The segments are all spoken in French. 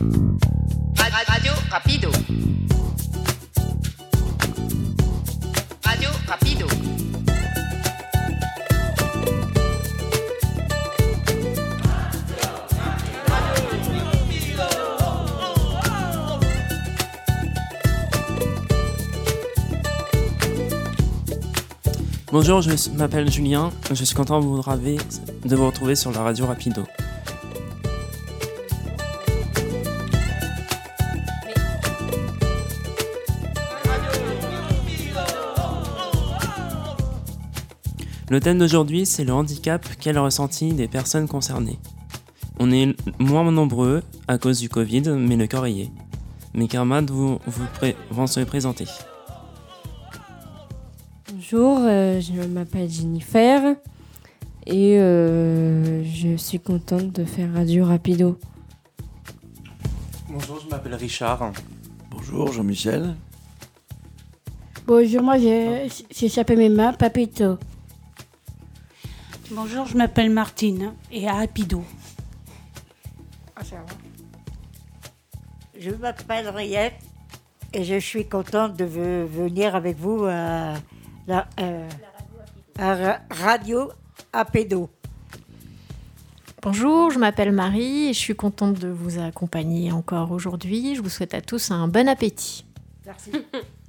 Radio Rapido. Radio Rapido. Bonjour, je m'appelle Julien. Je suis content de vous, de vous retrouver sur la radio Rapido. Le thème d'aujourd'hui, c'est le handicap, quel ressenti des personnes concernées. On est moins nombreux à cause du Covid, mais le corps y est. Mes camarades vous, vous pré- vont se présenter. Bonjour, euh, je m'appelle Jennifer et euh, je suis contente de faire Radio Rapido. Bonjour, je m'appelle Richard. Bonjour Jean-Michel. Bonjour, moi je, je s'appelle Mema Papito. Bonjour, je m'appelle Martine et à Rapido. Je m'appelle Riette et je suis contente de ve- venir avec vous à la euh, à Ra- Radio Apédo. Bonjour, je m'appelle Marie et je suis contente de vous accompagner encore aujourd'hui. Je vous souhaite à tous un bon appétit. Merci.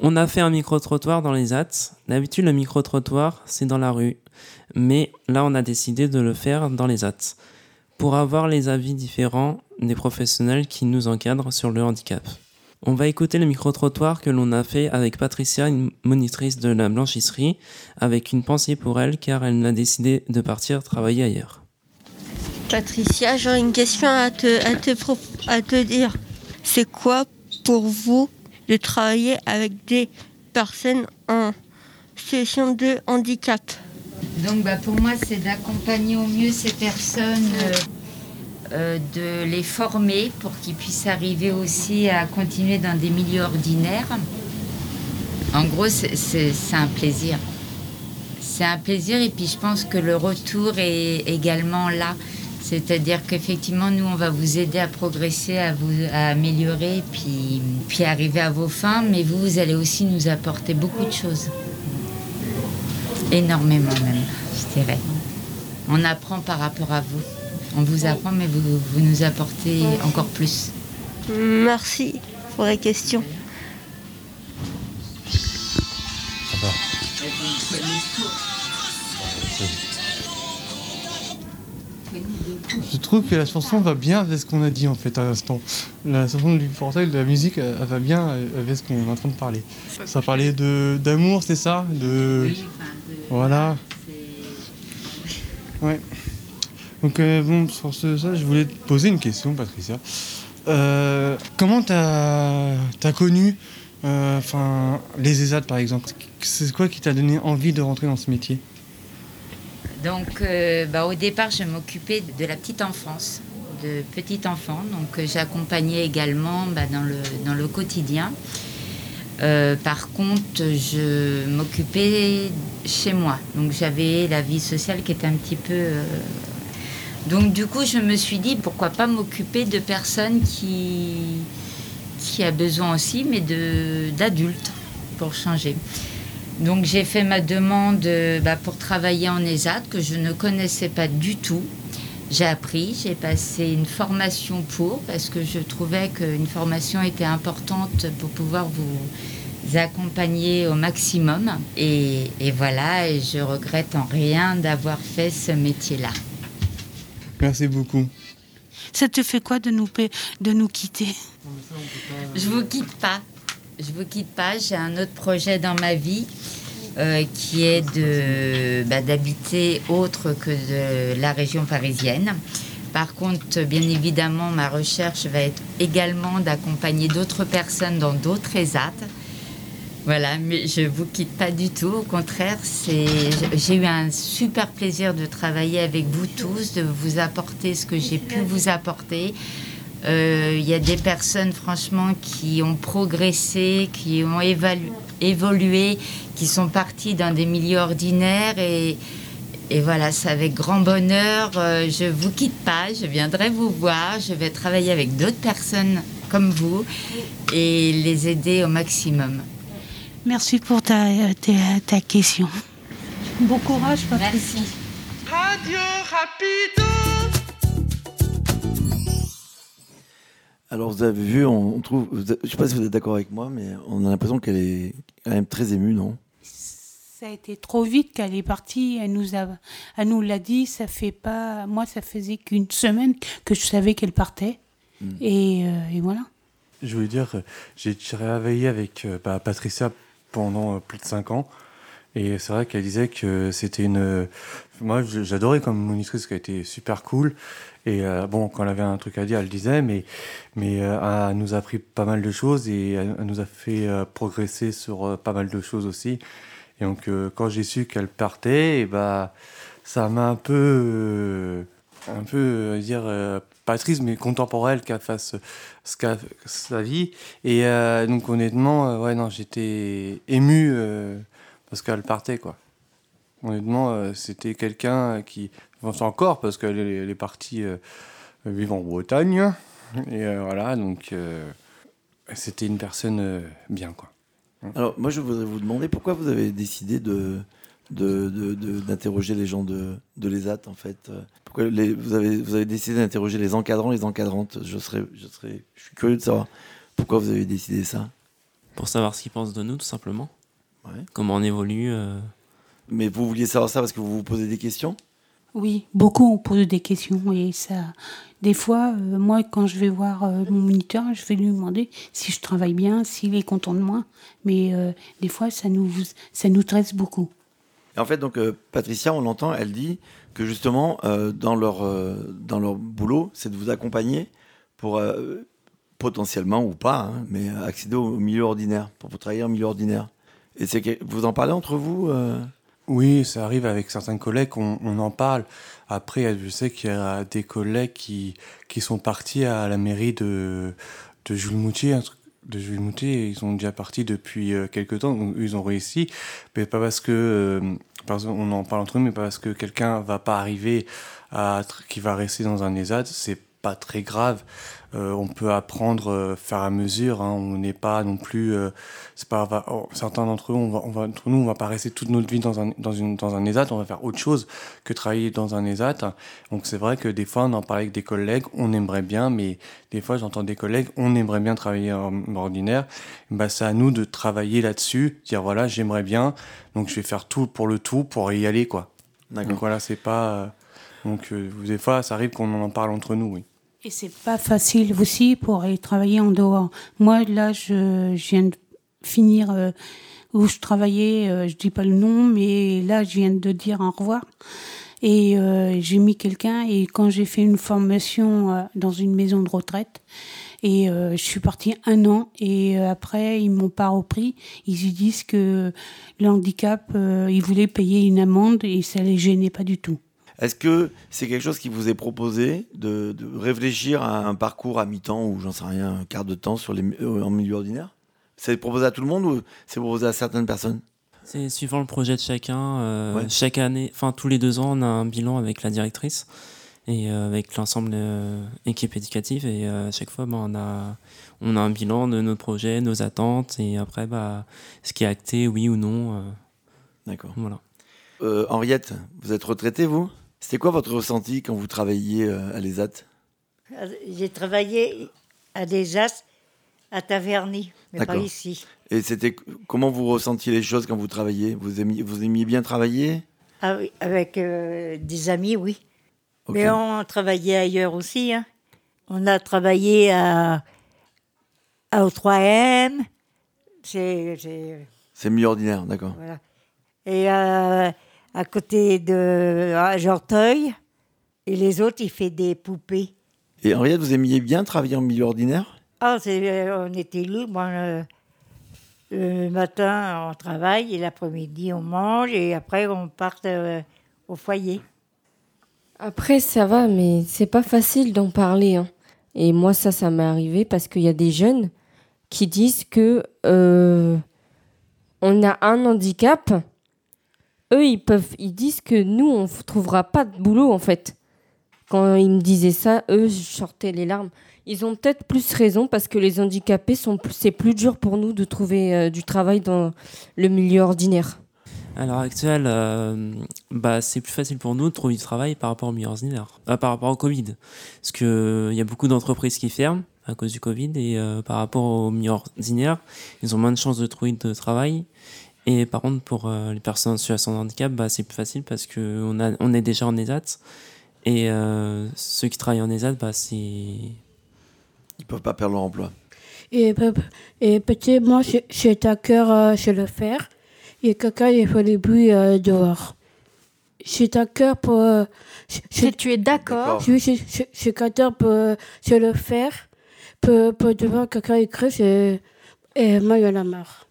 On a fait un micro-trottoir dans les ATS. D'habitude, le micro-trottoir, c'est dans la rue. Mais là, on a décidé de le faire dans les ATS. Pour avoir les avis différents des professionnels qui nous encadrent sur le handicap. On va écouter le micro-trottoir que l'on a fait avec Patricia, une monitrice de la blanchisserie, avec une pensée pour elle car elle a décidé de partir travailler ailleurs. Patricia, j'aurais une question à te, à te, pro- à te dire. C'est quoi pour vous de travailler avec des personnes en situation de handicap Donc bah, pour moi, c'est d'accompagner au mieux ces personnes, euh, euh, de les former pour qu'ils puissent arriver aussi à continuer dans des milieux ordinaires. En gros, c'est un plaisir. C'est un plaisir et puis je pense que le retour est également là. C'est-à-dire qu'effectivement, nous, on va vous aider à progresser, à vous à améliorer, puis, puis arriver à vos fins. Mais vous, vous allez aussi nous apporter beaucoup de choses. Énormément même, je dirais. On apprend par rapport à vous. On vous apprend, mais vous, vous nous apportez encore plus. Merci pour la question. Je trouve que la chanson va bien avec ce qu'on a dit en fait à l'instant. La chanson du portail de la musique, elle, va bien avec ce qu'on est en train de parler. Ça parlait de d'amour, c'est ça? De voilà. Ouais. Donc euh, bon, sur ce, ça, je voulais te poser une question, Patricia. Euh, comment t'as as connu, euh, les ESAT par exemple? C'est quoi qui t'a donné envie de rentrer dans ce métier? Donc, euh, bah, au départ, je m'occupais de la petite enfance, de petits enfants. Donc, euh, j'accompagnais également bah, dans, le, quotidien. Euh, par contre, je m'occupais chez moi. Donc, j'avais la vie sociale qui était un petit peu. Donc, du coup, je me suis dit pourquoi pas m'occuper de personnes qui, qui a besoin aussi, mais d'adultes pour changer. Donc j'ai fait ma demande euh, bah, pour travailler en ESAT que je ne connaissais pas du tout. J'ai appris, j'ai passé une formation pour parce que je trouvais qu'une formation était importante pour pouvoir vous accompagner au maximum. Et, et voilà, et je regrette en rien d'avoir fait ce métier-là. Merci beaucoup. Ça te fait quoi de nous, de nous quitter? Je vous quitte pas. Je vous quitte pas. J'ai un autre projet dans ma vie euh, qui est bah, d'habiter autre que la région parisienne. Par contre, bien évidemment, ma recherche va être également d'accompagner d'autres personnes dans d'autres ESAT. Voilà, mais je vous quitte pas du tout. Au contraire, j'ai eu un super plaisir de travailler avec vous tous, de vous apporter ce que j'ai pu vous apporter. Euh, Il y a des personnes, franchement, qui ont progressé, qui ont évalu- évolué, qui sont parties dans des milieux ordinaires et Et voilà, c'est avec grand bonheur. euh, je vous quitte pas, je viendrai vous voir. Je vais travailler avec d'autres personnes comme vous et les aider au maximum. Merci pour ta, ta, ta question. Bon courage, Patricia. Radio Rapido. Alors vous avez vu, on, trouve, je sais pas si vous êtes d'accord avec moi, mais on a l'impression qu'elle est quand même très émue, non? Ça a été trop vite qu'elle est partie. Elle nous a, elle nous l'a dit. Ça fait pas. Moi, ça faisait qu'une semaine que je savais qu'elle partait. Et, euh, et voilà. Je voulais dire, j'ai travaillé avec euh, bah, Patricia pendant euh, plus de 5 ans. Et c'est vrai qu'elle disait que c'était une. Moi, j'adorais comme monitrice, qui a été super cool. Et euh, bon, quand elle avait un truc à dire, elle le disait, mais, mais euh, elle nous a appris pas mal de choses et elle, nous a fait euh, progresser sur pas mal de choses aussi. Et donc, quand j'ai su qu'elle partait, et bah, ça m'a un peu. un peu, dire, pas triste, mais contemporaine qu'elle fasse ce qu'a sa vie. Et donc, honnêtement, ouais, non, j'étais ému parce qu'elle partait, quoi. Honnêtement, euh, c'était quelqu'un qui. Enfin, encore parce qu'elle est, partie euh, vivre en Bretagne. Et euh, voilà, donc. euh, c'était une personne bien, quoi. Alors moi je voudrais vous demander pourquoi vous avez décidé de de- de- de- d'interroger les gens de, de l'ESAT en fait? Pourquoi les- vous, avez, vous avez décidé d'interroger les encadrants, les encadrantes? Je, serais, je, serais, je suis curieux de savoir pourquoi vous avez décidé ça. Pour savoir ce qu'ils pensent de nous, tout simplement. Ouais. Comment on évolue. Mais vous vouliez savoir ça parce que vous vous posez des questions? Oui, beaucoup on pose des questions et ça. Des fois, euh, moi, quand je vais voir euh, mon moniteur, je vais lui demander si je travaille bien, s'il est content de moi. Mais euh, des fois, ça nous, ça nous stresse beaucoup. Et en fait, donc, Patricia, on l'entend, elle dit que justement, dans, leur, dans leur boulot, c'est de vous accompagner pour potentiellement ou pas, hein, mais accéder au milieu ordinaire, pour vous travailler en milieu ordinaire. Et c'est que vous en parlez entre vous euh? Oui, ça arrive avec certains collègues, on, on en parle. Après, je sais qu'il y a des collègues qui, qui sont partis à la mairie de, de Jules Moutier, de Jules Moutier, ils sont déjà partis depuis euh, quelques temps, ils ont réussi, mais pas parce que, euh, parce qu'on en parle entre eux, mais pas parce que quelqu'un va pas arriver à, qui va rester dans un ESAD, c'est pas très grave. Euh, on peut apprendre euh, faire à mesure. hein. On n'est pas non plus. euh, c'est pas. va- oh, certains d'entre eux, on va, on va, entre nous, on va pas rester toute notre vie dans un dans une dans un ESAT. On va faire autre chose que travailler dans un ESAT. Donc c'est vrai que des fois, on en parle avec des collègues. On aimerait bien, mais des fois, j'entends des collègues. On aimerait bien travailler en ordinaire. Bah, c'est à nous de travailler là-dessus. Dire voilà, j'aimerais bien. Donc je vais faire tout pour le tout pour y aller quoi. Donc voilà, c'est pas. euh, donc euh, des fois, ça arrive qu'on en parle entre nous, oui. Et c'est pas facile aussi pour aller travailler en dehors. Moi, là, je, je viens de finir euh, où je travaillais, euh, je dis pas le nom, mais là, je viens de dire au revoir. Et euh, j'ai mis quelqu'un, et quand j'ai fait une formation euh, dans une maison de retraite, et euh, je suis partie un an, et après, ils m'ont pas repris. Ils disent que le handicap, ils voulaient payer une amende, et ça les gênait pas du tout. Est-ce que c'est quelque chose qui vous est proposé de, de réfléchir à un parcours à mi-temps ou j'en sais rien, un quart de temps sur les, euh, en milieu ordinaire? C'est proposé à tout le monde ou c'est proposé à certaines personnes? C'est suivant le projet de chacun. euh, Ouais. Chaque année, enfin tous les deux ans, on a un bilan avec la directrice et euh, avec l'ensemble équipe éducative. Et à chaque fois, bah, on, a, on a un bilan de nos projets, nos attentes et après, bah, ce qui est acté, oui ou non. D'accord. Voilà. Euh, Henriette, vous êtes retraitée, vous? C'était quoi votre ressenti quand vous travailliez euh, à l'ESAT? J'ai travaillé à Desas, à Taverny, mais pas ici. Et c'était comment vous ressentiez les choses quand vous travailliez vous aimiez, vous aimiez bien travailler? Ah oui, avec euh, des amis, oui. Mais on travaillait ailleurs aussi. hein. On a travaillé à, à O3M. C'est, c'est- C'est milieu ordinaire, d'accord. voilà. Et euh, à côté de à Jorteuil. Et les autres, ils font des poupées. Et Henriette, vous aimiez bien travailler en milieu ordinaire? Ah, c'est, euh, on était libres. moi, euh, le matin, on travaille et l'après-midi, on mange et après, on part euh, au foyer. Après, ça va, mais c'est pas facile d'en parler. hein. Et moi, ça, ça m'est arrivé parce qu'il y a des jeunes qui disent que euh, on a un handicap eux, ils disent que nous, on trouvera pas de boulot en fait. Quand ils me disaient ça, eux, je sortais les larmes. Ils ont peut-être plus raison parce que les handicapés c'est plus dur pour nous de trouver euh, du travail dans le milieu ordinaire. À l'heure actuelle, euh, bah, c'est plus facile pour nous de trouver du travail par rapport au milieu ordinaire, euh, par rapport au Covid. Parce qu'il y a beaucoup d'entreprises qui ferment à cause du Covid et euh, par rapport au milieu ordinaire, ils ont moins de chances de trouver de travail. Et par contre, pour euh, les personnes en situation de handicap, bah, c'est plus facile parce qu'on a, on est déjà en ESAT. Et euh, ceux qui travaillent en ESAT, bah, c'est. Ils peuvent pas perdre leur emploi. Et, et petit, moi, j'ai- à cœur euh, chez le fer. Et quelqu'un, il fait des bruits euh, dehors. J'ai à cœur pour. euh, j'ai- tu es d'accord Oui, j'ai- à cœur pour euh, chez le fer. Pour, pour devant quelqu'un écrit, et moi, il y en a marre.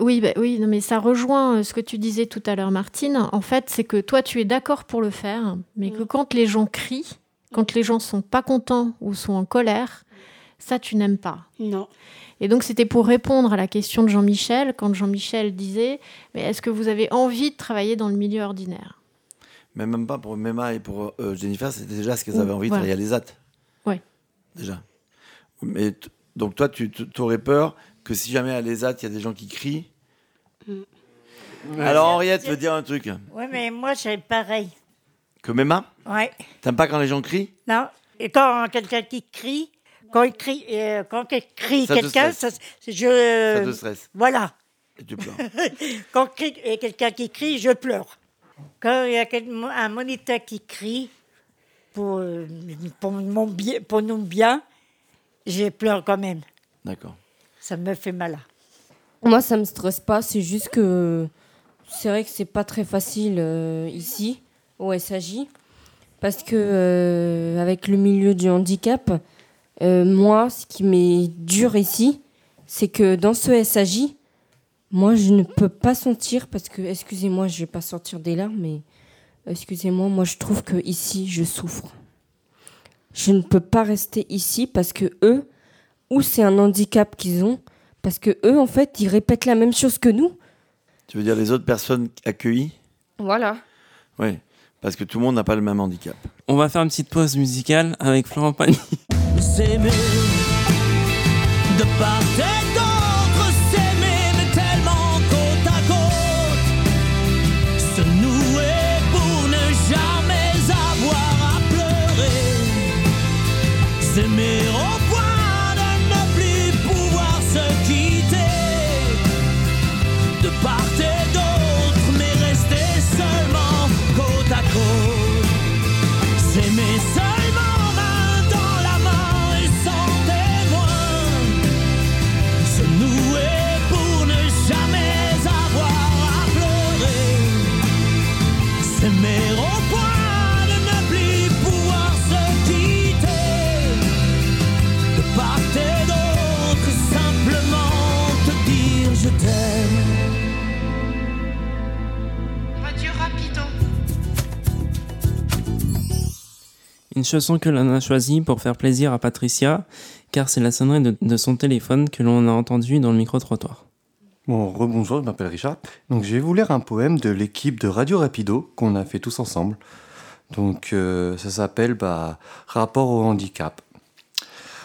Oui, bah oui, non, mais ça rejoint euh, ce que tu disais tout à l'heure, Martine. En fait, c'est que toi, tu es d'accord pour le faire, mais que quand les gens crient, quand les gens sont pas contents ou sont en colère, ça, tu n'aimes pas. Non. Et donc, c'était pour répondre à la question de Jean-Michel, quand Jean-Michel disait Mais est-ce que vous avez envie de travailler dans le milieu ordinaire? Mais même pas pour Mema et pour euh, Jennifer, c'était déjà ce qu'elles avaient envie de voilà. travailler à l'ESAT. Ouais. Déjà. Mais donc toi, tu tu aurais peur que si jamais à l'ESAT, il y a des gens qui crient. Alors Henriette veut dire un truc. Oui, mais moi, c'est pareil. Que Mema Ouais. T'aimes pas quand les gens crient Non. Et quand quelqu'un qui crie, quand il crie, euh, quand il crie Ça quelqu'un, ça- je. Ça te stresse. Voilà. Et tu pleures. quand crie- il y a quelqu'un qui crie, je pleure. Quand il y a un moniteur qui crie pour, euh, pour, mon bien, pour nous bien, je pleure quand même. D'accord. Ça me fait mal. Moi, ça me stresse pas. C'est juste que c'est vrai que c'est pas très facile euh, ici au SAJ parce que euh, avec le milieu du handicap, euh, moi, ce qui m'est dur ici, c'est que dans ce SAJ, moi, je ne peux pas sentir parce que, excusez-moi, je vais pas sortir des larmes, mais excusez-moi, moi, je trouve que ici, je souffre. Je ne peux pas rester ici parce que eux, ou c'est un handicap qu'ils ont, parce que eux, en fait, ils répètent la même chose que nous. Tu veux dire les autres personnes accueillies? Voilà. Oui. Parce que tout le monde n'a pas le même handicap. On va faire une petite pause musicale avec Florent Pagny. s'aimer de Une chanson que l'on a choisie pour faire plaisir à Patricia, car c'est la sonnerie de, son téléphone que l'on a entendue dans le micro-trottoir. Bon, rebonjour, je m'appelle Richard. Donc, je vais vous lire un poème de l'équipe de Radio Rapido qu'on a fait tous ensemble. Donc, euh, ça s'appelle bah, Rapport au handicap.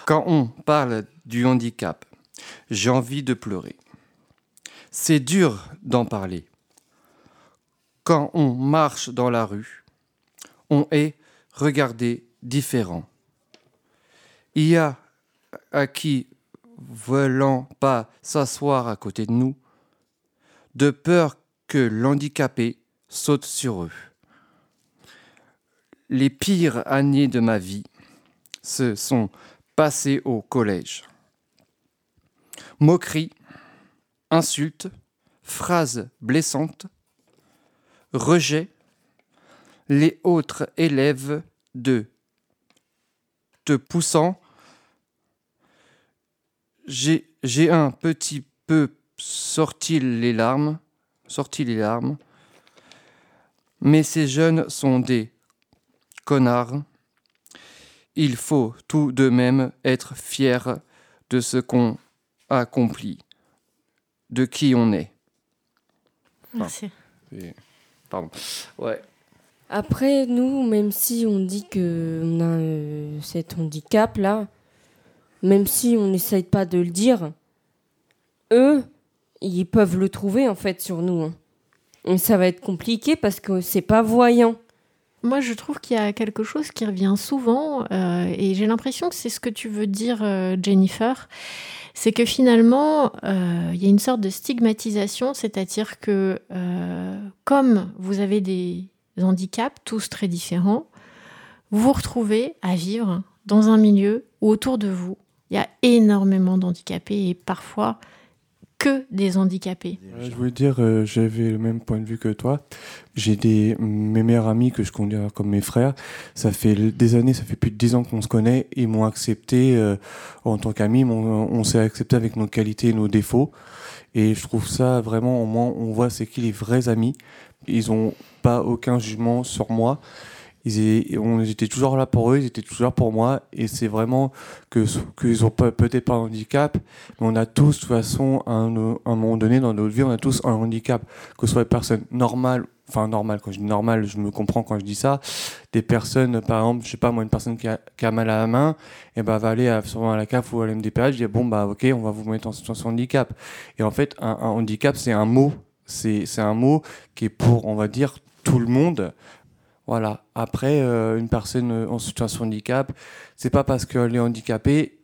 Quand on parle du handicap, j'ai envie de pleurer. C'est dur d'en parler. Quand on marche dans la rue, on est regardé différent. Il y a à qui voulant pas s'asseoir à côté de nous, de peur que l'handicapé saute sur eux. Les pires années de ma vie se sont passées au collège. Moqueries, insultes, phrases blessantes, rejet, les autres élèves de te poussant j'ai j'ai un petit peu sorti les larmes, sorti les larmes. Mais ces jeunes sont des connards. Il faut tout de même être fier de ce qu'on accomplit, de qui on est. Merci. Et- Pardon. Ouais. Après, nous, même si on dit qu'on a euh, cet handicap-là, même si on n'essaye pas de le dire, eux, ils peuvent le trouver en fait sur nous. hein. Ça va être compliqué parce que c'est pas voyant. Moi, je trouve qu'il y a quelque chose qui revient souvent, euh, et j'ai l'impression que c'est ce que tu veux dire, euh, Jennifer. C'est que finalement, euh, il y a une sorte de stigmatisation, c'est-à-dire que comme vous avez des handicaps, tous très différents, vous vous retrouvez à vivre dans un milieu où autour de vous, il y a énormément d'handicapés et parfois que des handicapés. Je voulais dire, euh, j'avais le même point de vue que toi. J'ai des mes meilleurs amis que je considère comme mes frères. Ça fait des années, ça fait plus de dix ans qu'on se connaît. Ils m'ont accepté euh, en tant qu'amis. m'ont- On s'est accepté avec nos qualités et nos défauts. Et je trouve ça vraiment, au moins, on voit c'est qui les vrais amis. Ils ont pas aucun jugement sur moi. Ils était toujours là pour eux, ils étaient toujours pour moi. Et c'est vraiment que qu'ils ont peut-être pas un handicap, mais on a tous, de toute façon, à un, moment donné dans notre vie, on a tous un handicap. Que ce soit des personnes normales, enfin normales, quand je dis normales, je me comprends quand je dis ça. Des personnes, par exemple, je sais pas moi, une personne qui a, mal à la main, et ben va aller à, la CAF ou à l'MDPH, dis bon bah ok, on va vous mettre en situation de handicap. Et en fait, un handicap, c'est un mot. C'est un mot qui est pour, on va dire, tout le monde. Voilà. Après, euh, une personne en situation de handicap, c'est pas parce qu'elle est handicapée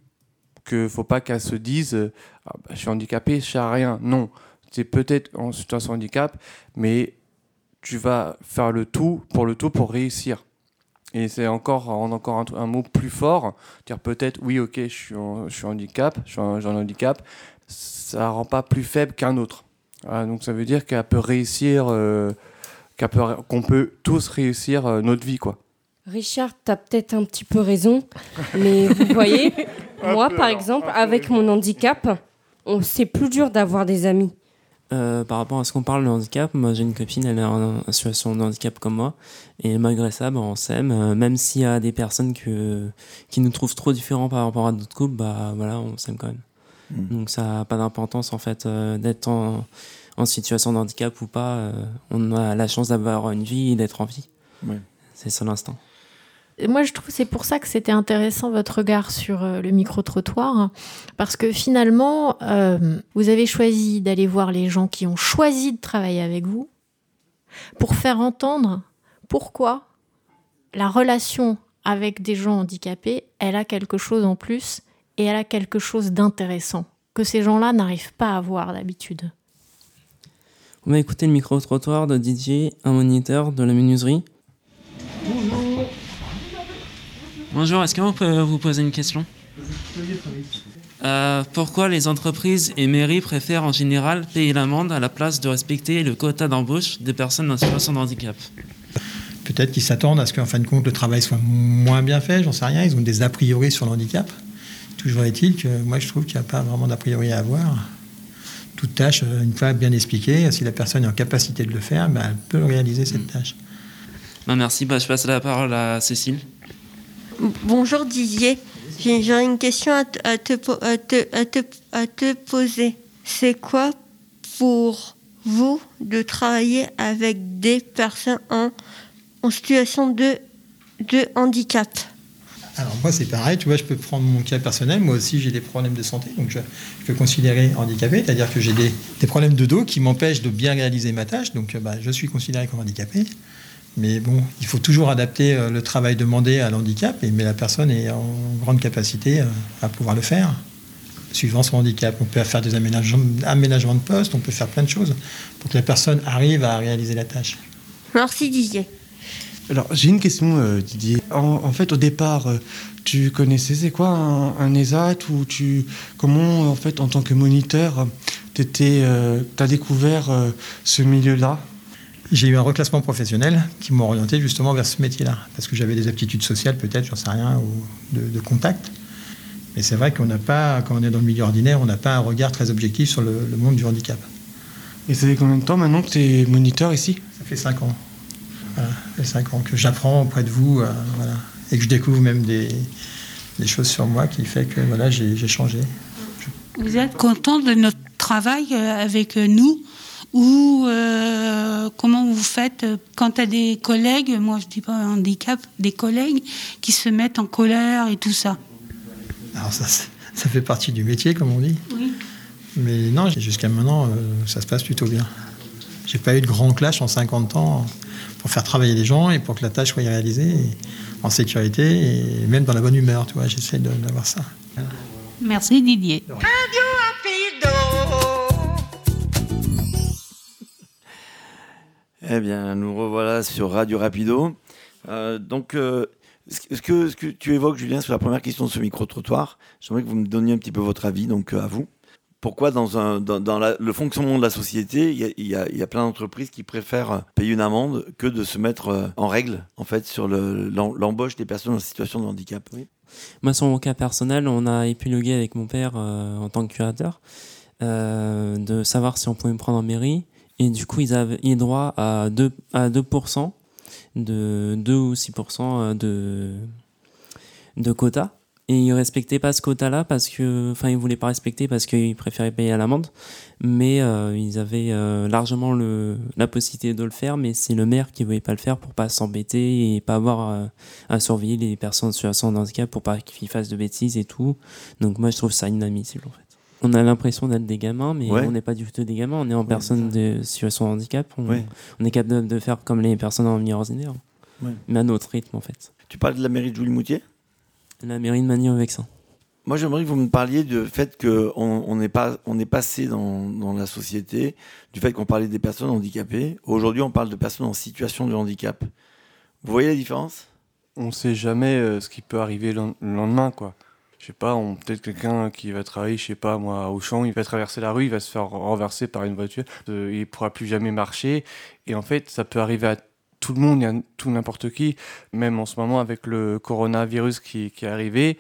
que faut pas qu'elle se dise Ah, bah, je suis handicapé, je sais rien. Non, c'est peut-être en situation de handicap, mais tu vas faire le tout pour le tout pour réussir. Et c'est encore, encore un, mot plus fort, dire peut-être oui, ok, je suis en, je handicap, un handicap, ça rend pas plus faible qu'un autre. Voilà, donc ça veut dire qu'elle peut réussir, euh, peut- qu'on peut tous réussir euh, notre vie, quoi. Richard, t'as peut-être un petit peu raison, mais vous voyez, moi peu, par alors, exemple, avec mon handicap, on- c'est plus dur d'avoir des amis. Euh, par rapport à ce qu'on parle de handicap, moi j'ai une copine, elle est en en situation de handicap comme moi, et malgré ça, bah, on s'aime, euh, même s'il y a des personnes que, qui nous trouvent trop différents par rapport à d'autres couples, bah voilà, on s'aime quand même. Donc ça n'a pas d'importance en fait euh, d'être en, en situation de handicap ou pas, euh, on a la chance d'avoir une vie et d'être en vie. Ouais. C'est ça l'instant. Moi, je trouve que c'est pour ça que c'était intéressant votre regard sur euh, le micro-trottoir, hein, parce que finalement, euh, vous avez choisi d'aller voir les gens qui ont choisi de travailler avec vous pour faire entendre pourquoi la relation avec des gens handicapés, elle a quelque chose en plus et elle a quelque chose d'intéressant que ces gens-là n'arrivent pas à voir d'habitude. On va écouter le micro-trottoir de Didier, un moniteur de la menuiserie. Bonjour, est-ce que vous pouvez vous poser une question? Euh, Pourquoi les entreprises et mairies préfèrent en général payer l'amende à la place de respecter le quota d'embauche des personnes en situation de handicap? Peut-être qu'ils s'attendent à ce qu'en fin de compte, le travail soit moins bien fait, j'en sais rien. Ils ont des a priori sur le handicap. Toujours est-il que moi, je trouve qu'il n'y a pas vraiment d'a priori à avoir. Toute tâche, euh, une fois bien expliquée, si la personne est en capacité de le faire, ben, elle peut réaliser cette tâche. Bah, Merci, bah, je passe la parole à Cécile. Bonjour Didier, j'ai j'aurais une question à te, à te po- à te- à te- à te poser. C'est quoi pour vous de travailler avec des personnes en, en situation de, de handicap? Alors moi, c'est pareil, tu vois, je peux prendre mon cas personnel. Moi aussi, j'ai des problèmes de santé, donc je, peux considérer handicapé, c'est-à-dire que j'ai des, problèmes de dos qui m'empêchent de bien réaliser ma tâche, donc euh, bah, je suis considéré comme handicapé. Mais bon, il faut toujours adapter euh, le travail demandé à l'handicap, et- mais la personne est en grande capacité euh, à pouvoir le faire, suivant son handicap. On peut faire des aménagements de poste, on peut faire plein de choses pour que la personne arrive à réaliser la tâche. Merci Didier. Alors, j'ai une question, euh, Didier. En, en fait, au départ, euh, tu connaissais c'est quoi un, un ESAT ou tu comment en fait en tant que moniteur, tu as découvert euh, ce milieu-là? J'ai eu un reclassement professionnel qui m'a orienté justement vers ce métier-là, parce que j'avais des aptitudes sociales peut-être, j'en sais rien, ou de, de contact. Mais c'est vrai qu'on n'a pas, quand on est dans le milieu ordinaire, on n'a pas un regard très objectif sur le, le monde du handicap. Et ça fait combien de temps maintenant que tu es moniteur ici? Ça fait 5 ans. Voilà, ça fait 5 ans que j'apprends auprès de vous, euh, voilà, et que je découvre même des, des choses sur moi qui fait que voilà, j'ai changé. Vous êtes content de notre travail euh, avec euh, nous Ou euh, comment vous faites euh, quand tu as des collègues, moi je dis pas handicap, des collègues qui se mettent en colère et tout ça? Alors ça, ça fait partie du métier, comme on dit. Oui. Mais non, jusqu'à maintenant, euh, ça se passe plutôt bien. J'ai pas eu de grand clash en 50 ans pour faire travailler les gens et pour que la tâche soit réalisée en sécurité et même dans la bonne humeur. Tu vois, j'essaie de- d'avoir ça. Merci Didier. Eh bien, nous revoilà sur Radio Rapido. Euh, donc, euh, ce ce que, ce que tu évoques, Julien, sur la première question de ce micro-trottoir, j'aimerais que vous me donniez un petit peu votre avis, donc euh, à vous. Pourquoi, dans, le fonctionnement de la société, il y a, plein d'entreprises qui préfèrent payer une amende que de se mettre euh, en règle, en fait, sur le- l'em- l'embauche des personnes en situation de handicap. Moi, sur mon cas personnel, on a épilogué avec mon père euh, en tant que curateur euh, de savoir si on pouvait me prendre en mairie. Et du coup, ils avaient droit à 2%, à 2%, de 2 ou 6% de, de quota. Et ils respectaient pas ce quota-là parce que, enfin, ils voulaient pas respecter parce qu'ils préféraient payer à l'amende. Mais euh, ils avaient euh, largement le, la possibilité de le faire, mais c'est le maire qui voulait pas le faire pour pas s'embêter et pas avoir euh, à surveiller les personnes en situation de handicap pour pas qu'ils fassent de bêtises et tout. Donc moi, je trouve ça inadmissible en fait. On a l'impression d'être des gamins, mais Ouais. on n'est pas du tout des gamins. On est en personne de situation de handicap. On, Ouais. on est capable de faire comme les personnes en milieu ordinaire. Mais à notre rythme en fait. Tu parles de la mairie de La mairie de Magny-au-Vexin. Moi, j'aimerais que vous me parliez du fait qu'on on est, pas, on est passé dans, dans la société, du fait qu'on parlait des personnes handicapées. Aujourd'hui, on parle de personnes en situation de handicap. Vous voyez la différence? On sait jamais euh, ce qui peut arriver le le lendemain, quoi. Je sais pas, on- peut-être quelqu'un qui va travailler, je sais pas, moi, au champ, il va traverser la rue, il va se faire renverser par une voiture, euh, il pourra plus jamais marcher. Et en fait, ça peut arriver à tout le monde, il y a tout n'importe qui. Même en ce moment, avec le coronavirus qui, qui est arrivé,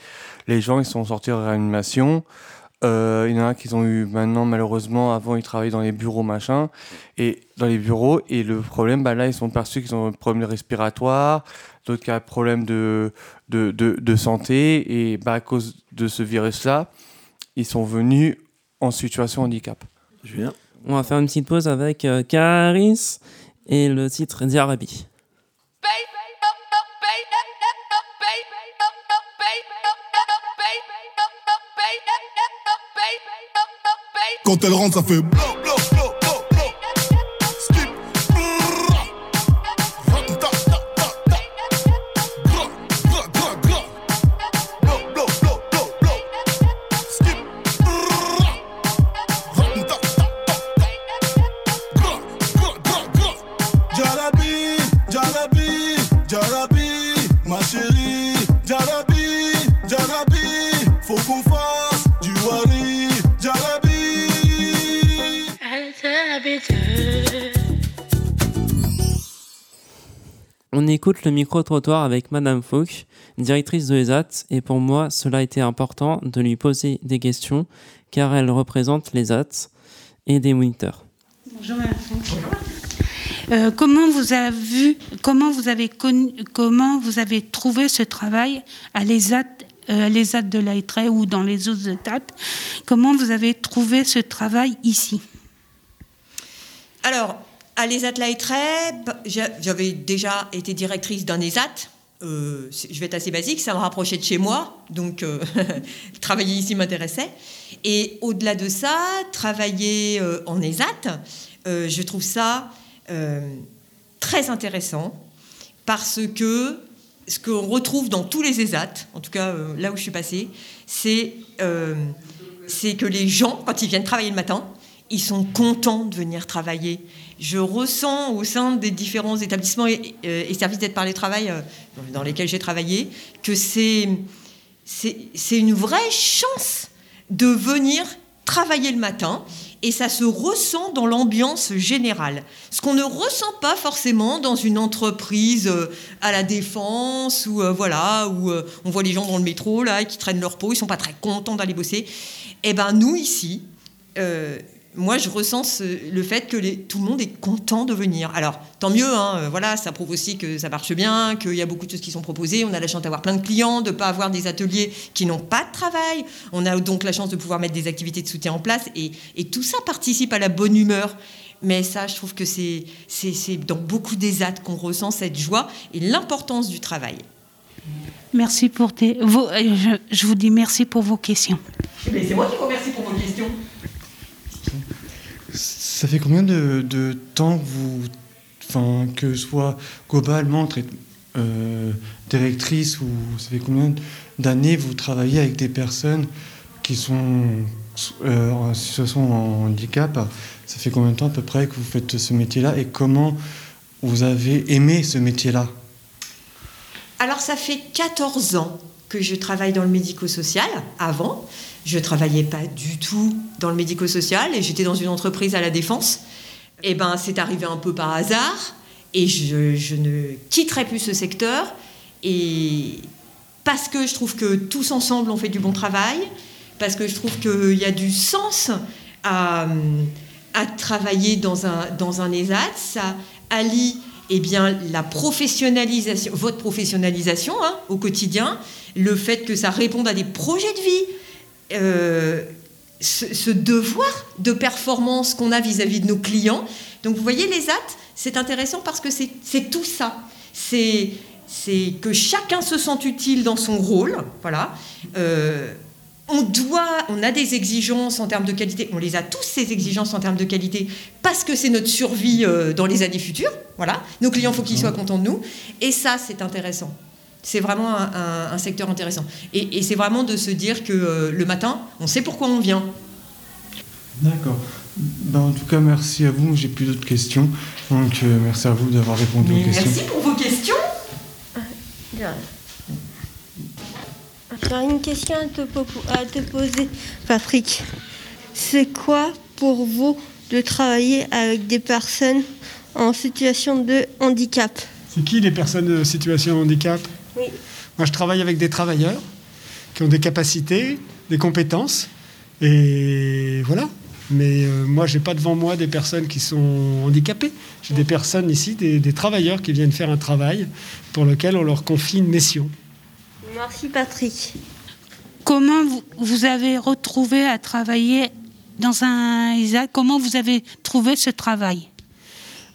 les gens, ils sont sortis en réanimation. Euh, il y en a qui ont eu maintenant, malheureusement, avant, ils travaillaient dans les bureaux, machin, et dans les bureaux, et le problème, bah là, ils sont perçus qu'ils ont un problème respiratoire, d'autres qui ont un problème de, de, de, de santé, et bah, à cause de ce virus-là, ils sont venus en situation handicap. Julien? On va faire une petite pause avec euh, Caris et le titre Diarabi. Quand elle rentre, ça fait le micro-trottoir avec Madame Fauque, directrice de ESAT, et pour moi, cela a été important de lui poser des questions, car elle représente les AT et des moniteurs. Bonjour Madame. Euh, comment vous avez vu, comment vous avez connu, comment vous avez trouvé ce travail à l'ESAT, euh, à l'ESAT de l'Aïtré ou dans les autres états Comment vous avez trouvé ce travail ici? Alors, à l'ESAT j'a- j'avais déjà été directrice d'un ESAT. Euh, c'est- je vais être assez basique, ça me rapprochait de chez moi, donc euh, travailler ici m'intéressait. Et au-delà de ça, travailler euh, en ESAT, je trouve ça très intéressant parce que ce qu'on retrouve dans tous les ESAT, en tout cas là où je suis passée, c'est que les gens, quand ils viennent travailler le matin, ils sont contents de venir travailler. Je ressens au sein des différents établissements et, euh, services d'aide par le travail euh, dans lesquels j'ai travaillé que c'est une vraie chance de venir travailler le matin et ça se ressent dans l'ambiance générale. Ce qu'on ne ressent pas forcément dans une entreprise euh, à la défense ou voilà où on voit les gens dans le métro là qui traînent leur peau, ils sont pas très contents d'aller bosser. Eh ben nous ici, moi je ressens ce- le fait que les- tout le monde est content de venir. Alors tant mieux, hein, euh, voilà, ça prouve aussi que ça marche bien, qu'il y a beaucoup de choses qui sont proposées. On a la chance d'avoir plein de clients, de pas avoir des ateliers qui n'ont pas de travail. On a donc la chance de pouvoir mettre des activités de soutien en place et, et tout ça participe à la bonne humeur. Mais ça, je trouve que c'est c'est- c'est dans beaucoup des actes qu'on ressent cette joie et l'importance du travail. Merci pour tes. vos- euh, je, je vous dis merci pour vos questions. Mais c'est moi qui vous remercie pour vos questions. Ça fait combien de, temps que vous, enfin, que soit globalement euh, directrice ou ça fait combien d'années vous travaillez avec des personnes qui sont euh, en situation de handicap? Ça fait combien de temps à peu près que vous faites ce métier-là et comment vous avez aimé ce métier-là? Alors, ça fait 14 ans que je travaille dans le médico-social. Avant, je travaillais pas du tout dans le médico-social et j'étais dans une entreprise à la défense. Et ben, c'est arrivé un peu par hasard et je, je ne quitterai plus ce secteur. Et parce que je trouve que tous ensemble on fait du bon travail, parce que je trouve qu'il y a du sens à, à travailler dans un, dans un ESAT. Ça allie eh bien, la professionnalisation, votre professionnalisation hein, au quotidien, le fait que ça réponde à des projets de vie, euh, ce, devoir de performance qu'on a vis-à-vis de nos clients. Donc vous voyez, les actes, c'est intéressant parce que c'est tout ça. C'est c'est que chacun se sente utile dans son rôle. Voilà. Euh, on doit, on a des exigences en termes de qualité. On les a tous ces exigences en termes de qualité parce que c'est notre survie euh, dans les années futures. Voilà. Nos clients, faut qu'ils soient contents de nous. Et ça, c'est intéressant. C'est vraiment un, un- un secteur intéressant. Et, et c'est vraiment de se dire que euh, le matin, on sait pourquoi on vient. D'accord. Ben, en tout cas, merci à vous. J'ai plus d'autres questions. Donc, euh, merci à vous d'avoir répondu aux questions. Merci pour vos questions. J'ai une question à te, popo- à te poser, Patrick. C'est quoi pour vous de travailler avec des personnes en situation de handicap? C'est qui les personnes en situation de handicap? Oui. Moi, je travaille avec des travailleurs qui ont des capacités, des compétences, et voilà. Mais euh, moi, j'ai pas devant moi des personnes qui sont handicapées. J'ai des personnes ici, des, des travailleurs qui viennent faire un travail pour lequel on leur confie une mission. Merci, Patrick. Comment vous, vous avez retrouvé à travailler dans un ISAC Comment vous avez trouvé ce travail?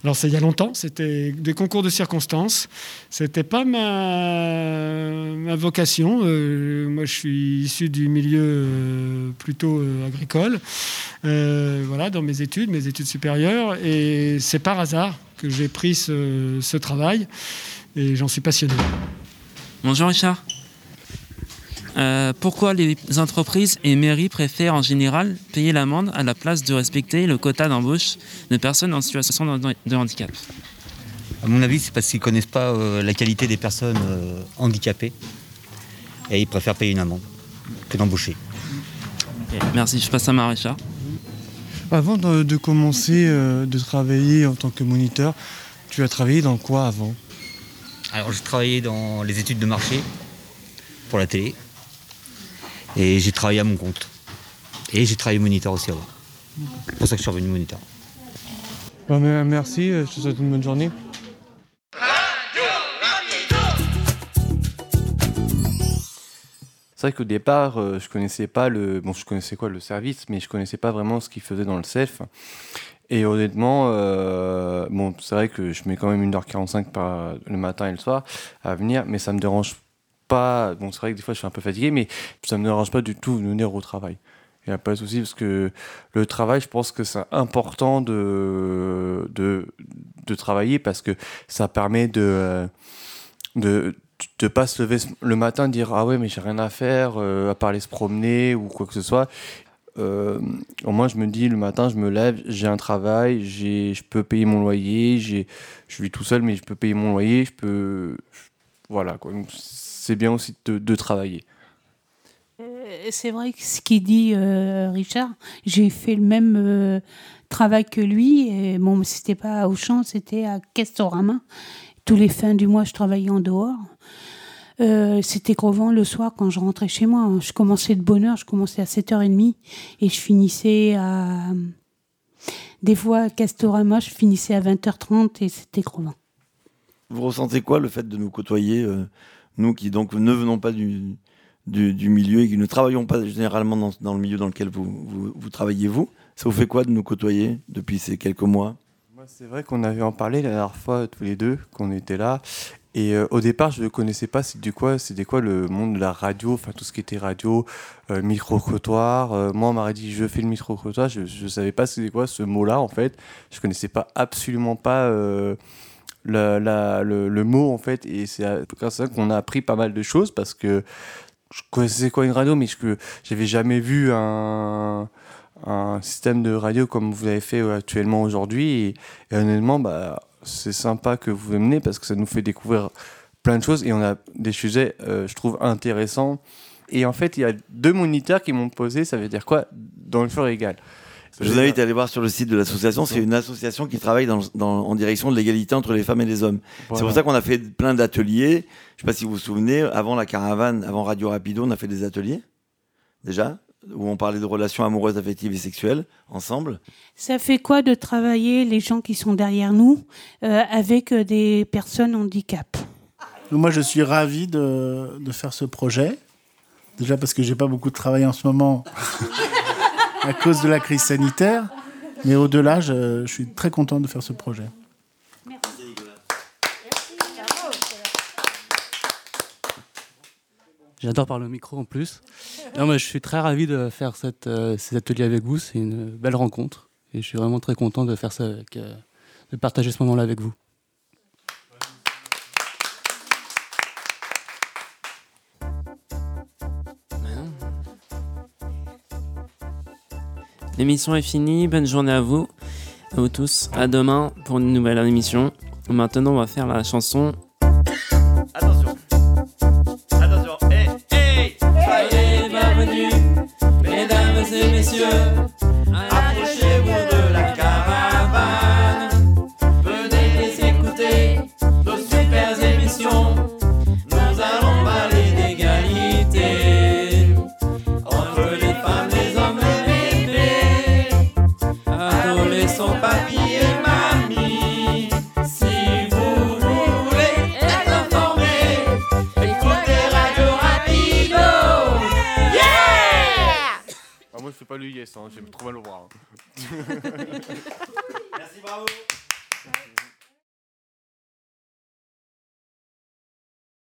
Alors c'est il y a longtemps, c'était des concours de circonstances. C'était pas ma, ma vocation. Euh, moi, je suis issu du milieu euh, plutôt euh, agricole. Euh, voilà, dans mes études, mes études supérieures, et c'est par hasard que j'ai pris ce, ce travail, et j'en suis passionné. Bonjour Richard. Euh, pourquoi les entreprises et mairies préfèrent en général payer l'amende à la place de respecter le quota d'embauche de personnes en situation de, handicap? À mon avis, c'est parce qu'ils ne connaissent pas euh, la qualité des personnes euh, handicapées et ils préfèrent payer une amende que d'embaucher. Merci, je passe à ma Richard. Avant de, de commencer euh, de travailler en tant que moniteur, tu as travaillé dans quoi avant? Alors, j'ai travaillé dans les études de marché pour la télé et j'ai travaillé à mon compte. Et j'ai travaillé moniteur aussi avant. C'est pour ça que je suis revenu moniteur. Ben, mais- Merci, euh, je te souhaite une bonne journée. C'est vrai qu'au départ, euh, je connaissais pas le. Bon, je connaissais quoi le service, mais je connaissais pas vraiment ce qu'il faisait dans le self. Et honnêtement, euh, bon, c'est vrai que je mets quand même 1h45 par, le matin et le soir à venir, mais ça me dérange pas. Bon, c'est vrai que des fois je suis un peu fatigué, mais ça me dérange pas du tout de venir au travail. Il n'y a pas de souci parce que le travail, je pense que c'est important de, de, de travailler parce que ça permet de, de, de pas se lever le matin dire ah ouais mais j'ai rien à faire euh, à part aller se promener ou quoi que ce soit euh, au moins je me dis le matin je me lève j'ai un travail j'ai je peux payer mon loyer j'ai je vis tout seul mais je peux payer mon loyer je peux voilà quoi Donc, c'est bien aussi de, de travailler Euh, C'est vrai que ce qu'il dit euh, Richard, j'ai fait le même euh, travail que lui. Et bon, mais c'était pas à Auchan, c'était à Castorama. Tous les fins du mois, je travaillais en dehors. Euh, c'était crevant le soir quand je rentrais chez moi. Je commençais de bonne heure, je commençais à 7h30 et je finissais à. Des fois, à Castorama, je finissais à 20h30 et c'était crevant. Vous ressentez quoi le fait de nous côtoyer, euh, nous qui donc ne venons pas du, milieu et qui ne travaillons pas généralement dans, le milieu dans lequel vous, travaillez vous Ça vous fait quoi de nous côtoyer depuis ces quelques mois? Moi, c'est vrai qu'on avait en parlé la dernière fois tous les deux, qu'on était là. Et euh, au départ, je ne connaissais pas c'était quoi, quoi le monde de la radio, enfin tout ce qui était radio, euh, micro-trottoir. Euh, moi, on m'aurait dit je fais le micro-trottoir, je ne savais pas c'était quoi ce mot-là en fait. Je connaissais pas absolument pas euh, la- le, le mot en fait. Et c'est grâce à ça qu'on a appris pas mal de choses parce que je connaissais quoi une radio, mais je j'avais jamais vu un, un système de radio comme vous avez fait euh, actuellement aujourd'hui. Et, honnêtement, bah, c'est sympa que vous menez parce que ça nous fait découvrir plein de choses et on a des sujets, euh, je trouve, intéressants. Et en fait, il y a deux moniteurs qui m'ont posé, ça veut dire quoi? Dans le fort égal. Je vous invite à aller voir sur le site de l'association. C'est une association qui travaille dans, dans- en direction de l'égalité entre les femmes et les hommes. C'est pour ça qu'on a fait plein d'ateliers. Je ne sais pas si vous vous souvenez, avant la caravane, avant Radio Rapido, on a fait des ateliers, déjà, où on parlait de relations amoureuses, affectives et sexuelles, ensemble. Ça fait quoi de travailler les gens qui sont derrière nous euh, avec euh, des personnes handicap? Moi, je suis ravi de, de faire ce projet. Déjà parce que j'ai pas beaucoup de travail en ce moment à cause de la crise sanitaire. Mais au-delà, je, suis très content de faire ce projet. J'adore parler au micro en plus. Non, mais je suis très ravi de faire cette, euh, ces ateliers avec vous. C'est une belle rencontre. Et je suis vraiment très content de faire ça euh, de partager ce moment-là avec vous. L'émission est finie. Bonne journée à vous, à vous tous. À demain pour une nouvelle émission. Maintenant, on va faire la chanson.